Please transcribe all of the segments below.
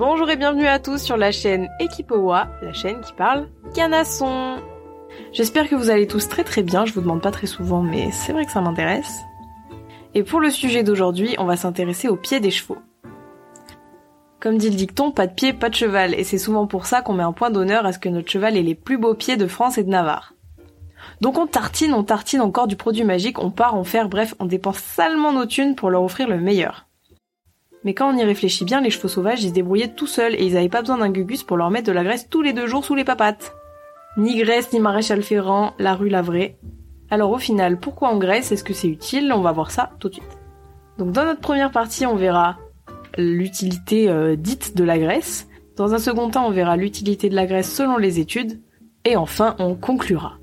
Bonjour et bienvenue à tous sur la chaîne Equipowa, la chaîne qui parle canasson. J'espère que vous allez tous très très bien, je vous demande pas très souvent mais c'est vrai que ça m'intéresse. Et pour le sujet d'aujourd'hui, on va s'intéresser aux pieds des chevaux. Comme dit le dicton, pas de pied, pas de cheval, et c'est souvent pour ça qu'on met un point d'honneur à ce que notre cheval ait les plus beaux pieds de France et de Navarre. Donc on tartine, on tartine encore du produit magique, on part en faire, bref, on dépense salement nos thunes pour leur offrir le meilleur. Mais quand on y réfléchit bien, les chevaux sauvages, ils se débrouillaient tout seuls et ils avaient pas besoin d'un gugus pour leur mettre de la graisse tous les deux jours sous les papates. Ni graisse, ni maréchal ferrant, la rue lavrée. Alors au final, pourquoi on graisse? Est-ce que c'est utile? On va voir ça tout de suite. Donc dans notre première partie, on verra l'utilité euh, dite de la graisse. Dans un second temps, on verra l'utilité de la graisse selon les études. Et enfin, on conclura.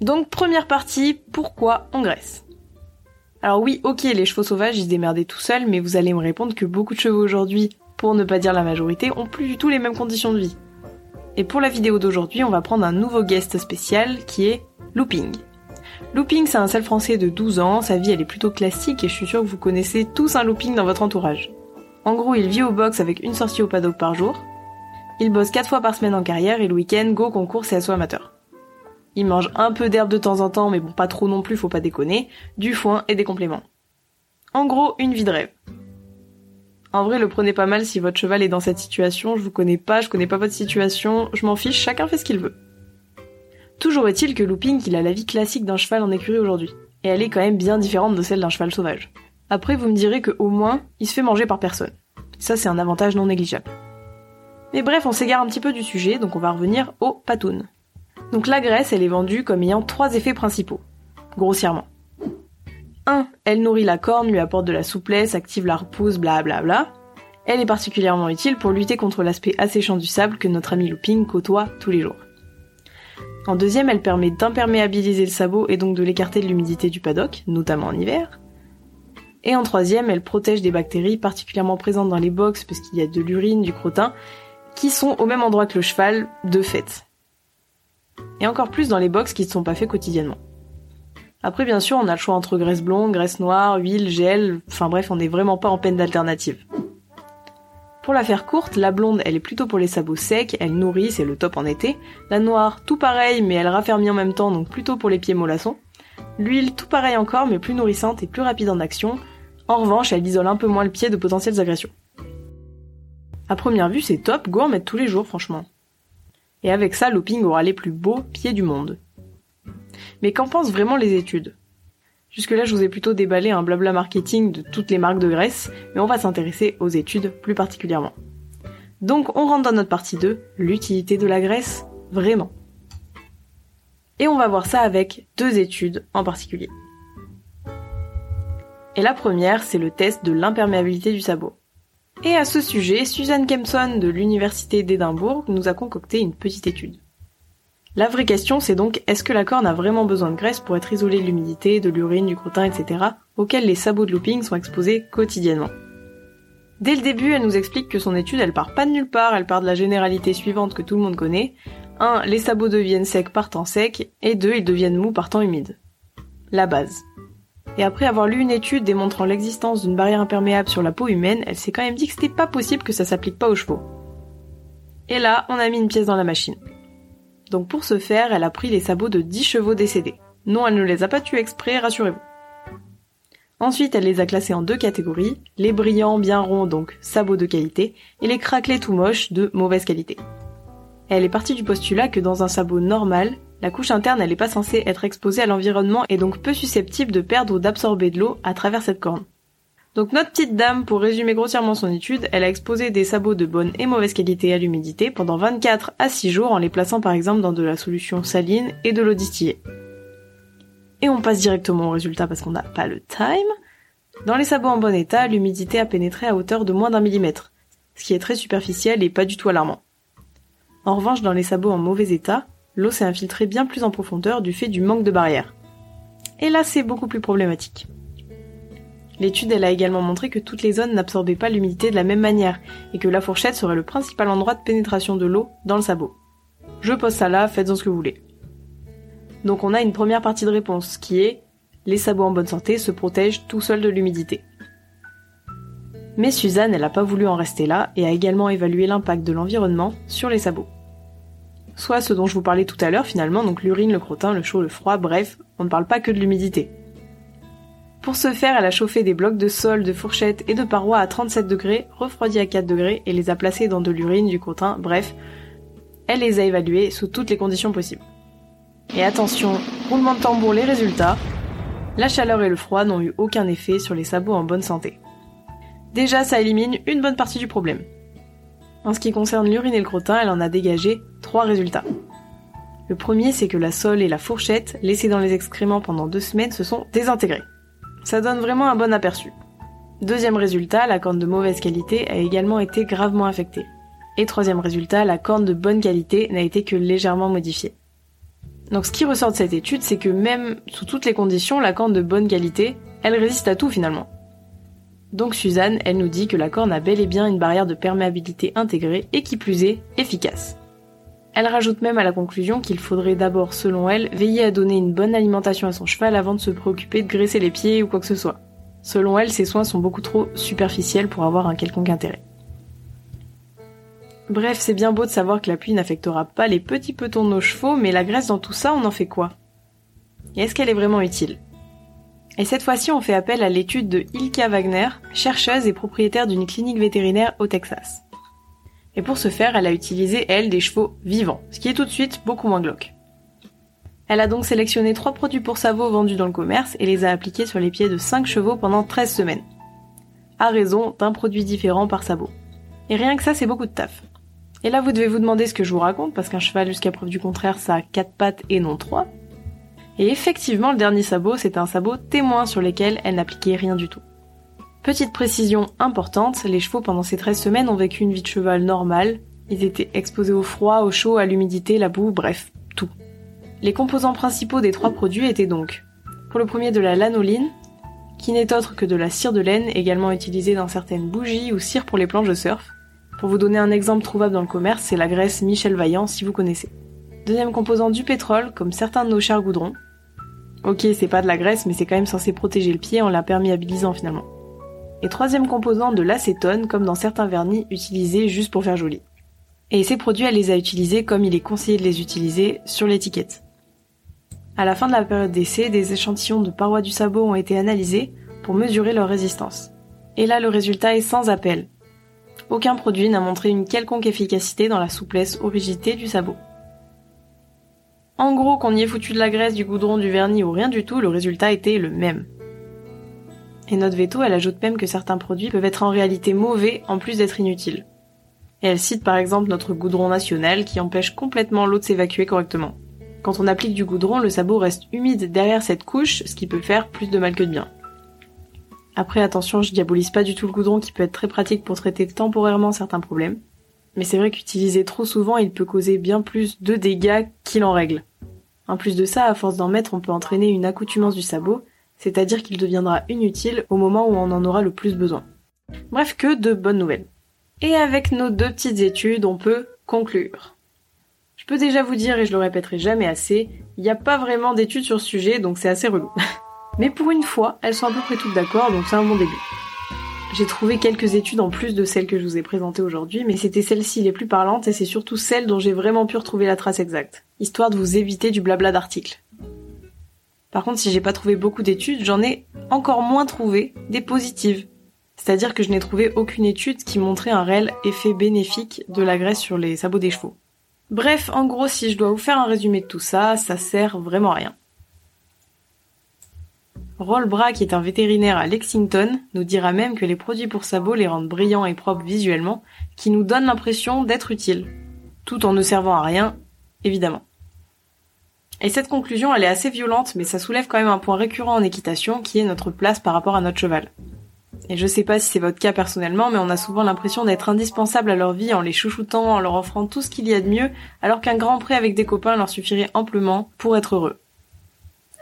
Donc première partie, pourquoi on graisse? Alors oui, ok, les chevaux sauvages, ils se démerdaient tout seuls, mais vous allez me répondre que beaucoup de chevaux aujourd'hui, pour ne pas dire la majorité, ont plus du tout les mêmes conditions de vie. Et pour la vidéo d'aujourd'hui, on va prendre un nouveau guest spécial qui est Looping. Looping, c'est un seul français de 12 ans, sa vie elle est plutôt classique et je suis sûre que vous connaissez tous un looping dans votre entourage. En gros, il vit au box avec une sortie au paddock par jour. Il bosse 4 fois par semaine en carrière et le week-end, go concours c'est assaut amateur. Il mange un peu d'herbe de temps en temps, mais bon, pas trop non plus, faut pas déconner, du foin et des compléments. En gros, une vie de rêve. En vrai, le prenez pas mal si votre cheval est dans cette situation, je vous connais pas, je connais pas votre situation, je m'en fiche, chacun fait ce qu'il veut. Toujours est-il que Looping, il a la vie classique d'un cheval en écurie aujourd'hui. Et elle est quand même bien différente de celle d'un cheval sauvage. Après, vous me direz que au moins, il se fait manger par personne. Ça, c'est un avantage non négligeable. Mais bref, on s'égare un petit peu du sujet, donc on va revenir au patoun. Donc la graisse, elle est vendue comme ayant trois effets principaux. Grossièrement. 1. Elle nourrit la corne, lui apporte de la souplesse, active la repousse, bla bla bla. Elle est particulièrement utile pour lutter contre l'aspect asséchant du sable que notre ami Looping côtoie tous les jours. En deuxième, elle permet d'imperméabiliser le sabot et donc de l'écarter de l'humidité du paddock, notamment en hiver. Et en troisième, elle protège des bactéries particulièrement présentes dans les box parce qu'il y a de l'urine, du crottin, qui sont au même endroit que le cheval, de fait. Et encore plus dans les box qui ne sont pas faits quotidiennement. Après, bien sûr, on a le choix entre graisse blonde, graisse noire, huile, gel, enfin bref, on n'est vraiment pas en peine d'alternative. Pour la faire courte, la blonde, elle est plutôt pour les sabots secs, elle nourrit, c'est le top en été. La noire, tout pareil, mais elle raffermit en même temps, donc plutôt pour les pieds mollassons. L'huile, tout pareil encore, mais plus nourrissante et plus rapide en action. En revanche, elle isole un peu moins le pied de potentielles agressions. À première vue, c'est top, go en mettre tous les jours, franchement. Et avec ça, Looping aura les plus beaux pieds du monde. Mais qu'en pensent vraiment les études? Jusque-là, je vous ai plutôt déballé un blabla marketing de toutes les marques de graisse, mais on va s'intéresser aux études plus particulièrement. Donc, on rentre dans notre partie 2, l'utilité de la graisse, vraiment. Et on va voir ça avec deux études en particulier. Et la première, c'est le test de l'imperméabilité du sabot. Et à ce sujet, Suzanne Kempson de l'Université d'Édimbourg nous a concocté une petite étude. La vraie question, c'est donc est-ce que la corne a vraiment besoin de graisse pour être isolée de l'humidité, de l'urine, du crottin, etc., auxquels les sabots de looping sont exposés quotidiennement? Dès le début, elle nous explique que son étude, elle part pas de nulle part, elle part de la généralité suivante que tout le monde connaît. 1. Les sabots deviennent secs par temps sec, et 2. Ils deviennent mous par temps humide. La base. Et après avoir lu une étude démontrant l'existence d'une barrière imperméable sur la peau humaine, elle s'est quand même dit que c'était pas possible que ça s'applique pas aux chevaux. Et là, on a mis une pièce dans la machine. Donc pour ce faire, elle a pris les sabots de 10 chevaux décédés. Non, elle ne les a pas tués exprès, rassurez-vous. Ensuite, elle les a classés en deux catégories, les brillants bien ronds, donc sabots de qualité, et les craquelés tout moches de mauvaise qualité. elle est partie du postulat que dans un sabot normal, la couche interne n'est pas censée être exposée à l'environnement et donc peu susceptible de perdre ou d'absorber de l'eau à travers cette corne. Donc notre petite dame, pour résumer grossièrement son étude, elle a exposé des sabots de bonne et mauvaise qualité à l'humidité pendant 24 à 6 jours en les plaçant par exemple dans de la solution saline et de l'eau distillée. Et on passe directement au résultat parce qu'on n'a pas le time. Dans les sabots en bon état, l'humidité a pénétré à hauteur de moins d'un millimètre, ce qui est très superficiel et pas du tout alarmant. En revanche, dans les sabots en mauvais état, l'eau s'est infiltrée bien plus en profondeur du fait du manque de barrière. Et là, c'est beaucoup plus problématique. L'étude elle a également montré que toutes les zones n'absorbaient pas l'humidité de la même manière et que la fourchette serait le principal endroit de pénétration de l'eau dans le sabot. Je pose ça là, faites-en ce que vous voulez. Donc on a une première partie de réponse qui est les sabots en bonne santé se protègent tout seuls de l'humidité. Mais Suzanne, elle n'a pas voulu en rester là et a également évalué l'impact de l'environnement sur les sabots. Soit ce dont je vous parlais tout à l'heure finalement, donc l'urine, le crottin, le chaud, le froid, bref, on ne parle pas que de l'humidité. Pour ce faire, elle a chauffé des blocs de sol, de fourchettes et de parois à 37 degrés, refroidis à 4 degrés et les a placés dans de l'urine, du crottin, bref, elle les a évalués sous toutes les conditions possibles. Et attention, roulement de tambour, les résultats. La chaleur et le froid n'ont eu aucun effet sur les sabots en bonne santé. Déjà, ça élimine une bonne partie du problème. En ce qui concerne l'urine et le crottin, elle en a dégagé trois résultats. Le premier, c'est que la sole et la fourchette, laissées dans les excréments pendant deux semaines, se sont désintégrées. Ça donne vraiment un bon aperçu. Deuxième résultat, la corne de mauvaise qualité a également été gravement affectée. Et troisième résultat, la corne de bonne qualité n'a été que légèrement modifiée. Donc ce qui ressort de cette étude, c'est que même sous toutes les conditions, la corne de bonne qualité, elle résiste à tout finalement. Donc Suzanne, elle nous dit que la corne a bel et bien une barrière de perméabilité intégrée et qui plus est, efficace. Elle rajoute même à la conclusion qu'il faudrait d'abord, selon elle, veiller à donner une bonne alimentation à son cheval avant de se préoccuper de graisser les pieds ou quoi que ce soit. Selon elle, ces soins sont beaucoup trop superficiels pour avoir un quelconque intérêt. Bref, c'est bien beau de savoir que la pluie n'affectera pas les petits petons de nos chevaux, mais la graisse dans tout ça, on en fait quoi? Et est-ce qu'elle est vraiment utile? Et cette fois-ci, on fait appel à l'étude de Ilka Wagner, chercheuse et propriétaire d'une clinique vétérinaire au Texas. Et pour ce faire, elle a utilisé, elle, des chevaux vivants, ce qui est tout de suite beaucoup moins glauque. Elle a donc sélectionné trois produits pour sabots vendus dans le commerce et les a appliqués sur les pieds de 5 chevaux pendant 13 semaines. À raison d'un produit différent par sabot. Et rien que ça, c'est beaucoup de taf. Et là, vous devez vous demander ce que je vous raconte, parce qu'un cheval, jusqu'à preuve du contraire, ça a 4 pattes et non 3. Et effectivement, le dernier sabot, c'est un sabot témoin sur lequel elle n'appliquait rien du tout. Petite précision importante, les chevaux pendant ces 13 semaines ont vécu une vie de cheval normale. Ils étaient exposés au froid, au chaud, à l'humidité, la boue, bref, tout. Les composants principaux des trois produits étaient donc, pour le premier de la lanoline, qui n'est autre que de la cire de laine, également utilisée dans certaines bougies ou cire pour les planches de surf. Pour vous donner un exemple trouvable dans le commerce, c'est la graisse Michel Vaillant si vous connaissez. Deuxième composant du pétrole, comme certains de nos chers goudrons. Ok, c'est pas de la graisse, mais c'est quand même censé protéger le pied en l'imperméabilisant finalement et troisième composant de l'acétone comme dans certains vernis utilisés juste pour faire joli. Et ces produits, elle les a utilisés comme il est conseillé de les utiliser sur l'étiquette. À la fin de la période d'essai, des échantillons de parois du sabot ont été analysés pour mesurer leur résistance. Et là, le résultat est sans appel. Aucun produit n'a montré une quelconque efficacité dans la souplesse ou rigidité du sabot. En gros, qu'on y ait foutu de la graisse, du goudron, du vernis ou rien du tout, le résultat était le même. Et notre veto, elle ajoute même que certains produits peuvent être en réalité mauvais en plus d'être inutiles. Et elle cite par exemple notre goudron national qui empêche complètement l'eau de s'évacuer correctement. Quand on applique du goudron, le sabot reste humide derrière cette couche, ce qui peut faire plus de mal que de bien. Après, attention, je diabolise pas du tout le goudron qui peut être très pratique pour traiter temporairement certains problèmes. Mais c'est vrai qu'utiliser trop souvent, il peut causer bien plus de dégâts qu'il en règle. En plus de ça, à force d'en mettre, on peut entraîner une accoutumance du sabot, c'est-à-dire qu'il deviendra inutile au moment où on en aura le plus besoin. Bref, que de bonnes nouvelles. Et avec nos deux petites études, on peut conclure. Je peux déjà vous dire, et je le répéterai jamais assez, il n'y a pas vraiment d'études sur ce sujet, donc c'est assez relou. Mais pour une fois, elles sont à peu près toutes d'accord, donc c'est un bon début. J'ai trouvé quelques études en plus de celles que je vous ai présentées aujourd'hui, mais c'était celles-ci les plus parlantes et c'est surtout celles dont j'ai vraiment pu retrouver la trace exacte, histoire de vous éviter du blabla d'articles. Par contre, si j'ai pas trouvé beaucoup d'études, j'en ai encore moins trouvé des positives. C'est-à-dire que je n'ai trouvé aucune étude qui montrait un réel effet bénéfique de la graisse sur les sabots des chevaux. Bref, en gros, si je dois vous faire un résumé de tout ça, ça sert vraiment à rien. Roll Bra, qui est un vétérinaire à Lexington, nous dira même que les produits pour sabots les rendent brillants et propres visuellement, qui nous donnent l'impression d'être utiles. Tout en ne servant à rien, évidemment. Et cette conclusion, elle est assez violente, mais ça soulève quand même un point récurrent en équitation, qui est notre place par rapport à notre cheval. Et je sais pas si c'est votre cas personnellement, mais on a souvent l'impression d'être indispensable à leur vie en les chouchoutant, en leur offrant tout ce qu'il y a de mieux, alors qu'un grand prêt avec des copains leur suffirait amplement pour être heureux.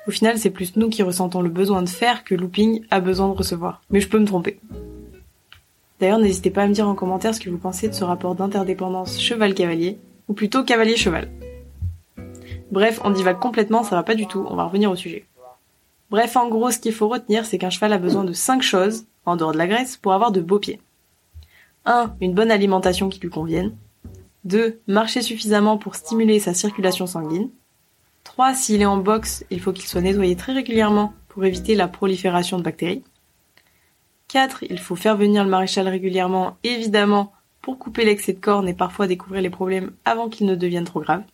Au final, c'est plus nous qui ressentons le besoin de faire que Looping a besoin de recevoir. Mais je peux me tromper. D'ailleurs, n'hésitez pas à me dire en commentaire ce que vous pensez de ce rapport d'interdépendance cheval-cavalier, ou plutôt cavalier-cheval. Bref, on divague complètement, ça va pas du tout, on va revenir au sujet. Bref, en gros, ce qu'il faut retenir, c'est qu'un cheval a besoin de 5 choses, en dehors de la graisse, pour avoir de beaux pieds. 1. Une bonne alimentation qui lui convienne. 2. Marcher suffisamment pour stimuler sa circulation sanguine. 3. S'il est en boxe, il faut qu'il soit nettoyé très régulièrement pour éviter la prolifération de bactéries. 4. Il faut faire venir le maréchal régulièrement, évidemment, pour couper l'excès de cornes et parfois découvrir les problèmes avant qu'ils ne deviennent trop graves.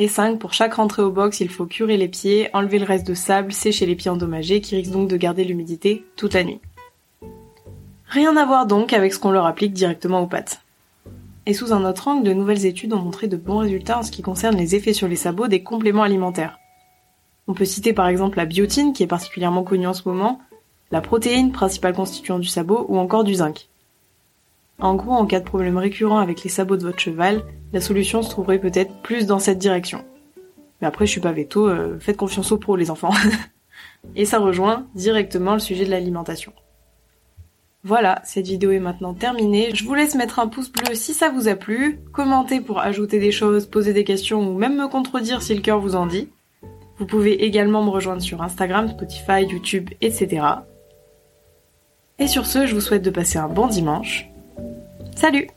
Et 5. Pour chaque rentrée au box, il faut curer les pieds, enlever le reste de sable, sécher les pieds endommagés qui risquent donc de garder l'humidité toute la nuit. Rien à voir donc avec ce qu'on leur applique directement aux pattes. Et sous un autre angle, de nouvelles études ont montré de bons résultats en ce qui concerne les effets sur les sabots des compléments alimentaires. On peut citer par exemple la biotine, qui est particulièrement connue en ce moment, la protéine, principal constituant du sabot, ou encore du zinc. En gros, en cas de problème récurrent avec les sabots de votre cheval, la solution se trouverait peut-être plus dans cette direction. Mais après, je suis pas veto, euh, faites confiance aux pros les enfants. Et ça rejoint directement le sujet de l'alimentation. Voilà, cette vidéo est maintenant terminée. Je vous laisse mettre un pouce bleu si ça vous a plu, commenter pour ajouter des choses, poser des questions ou même me contredire si le cœur vous en dit. Vous pouvez également me rejoindre sur Instagram, Spotify, YouTube, etc. Et sur ce, je vous souhaite de passer un bon dimanche. Salut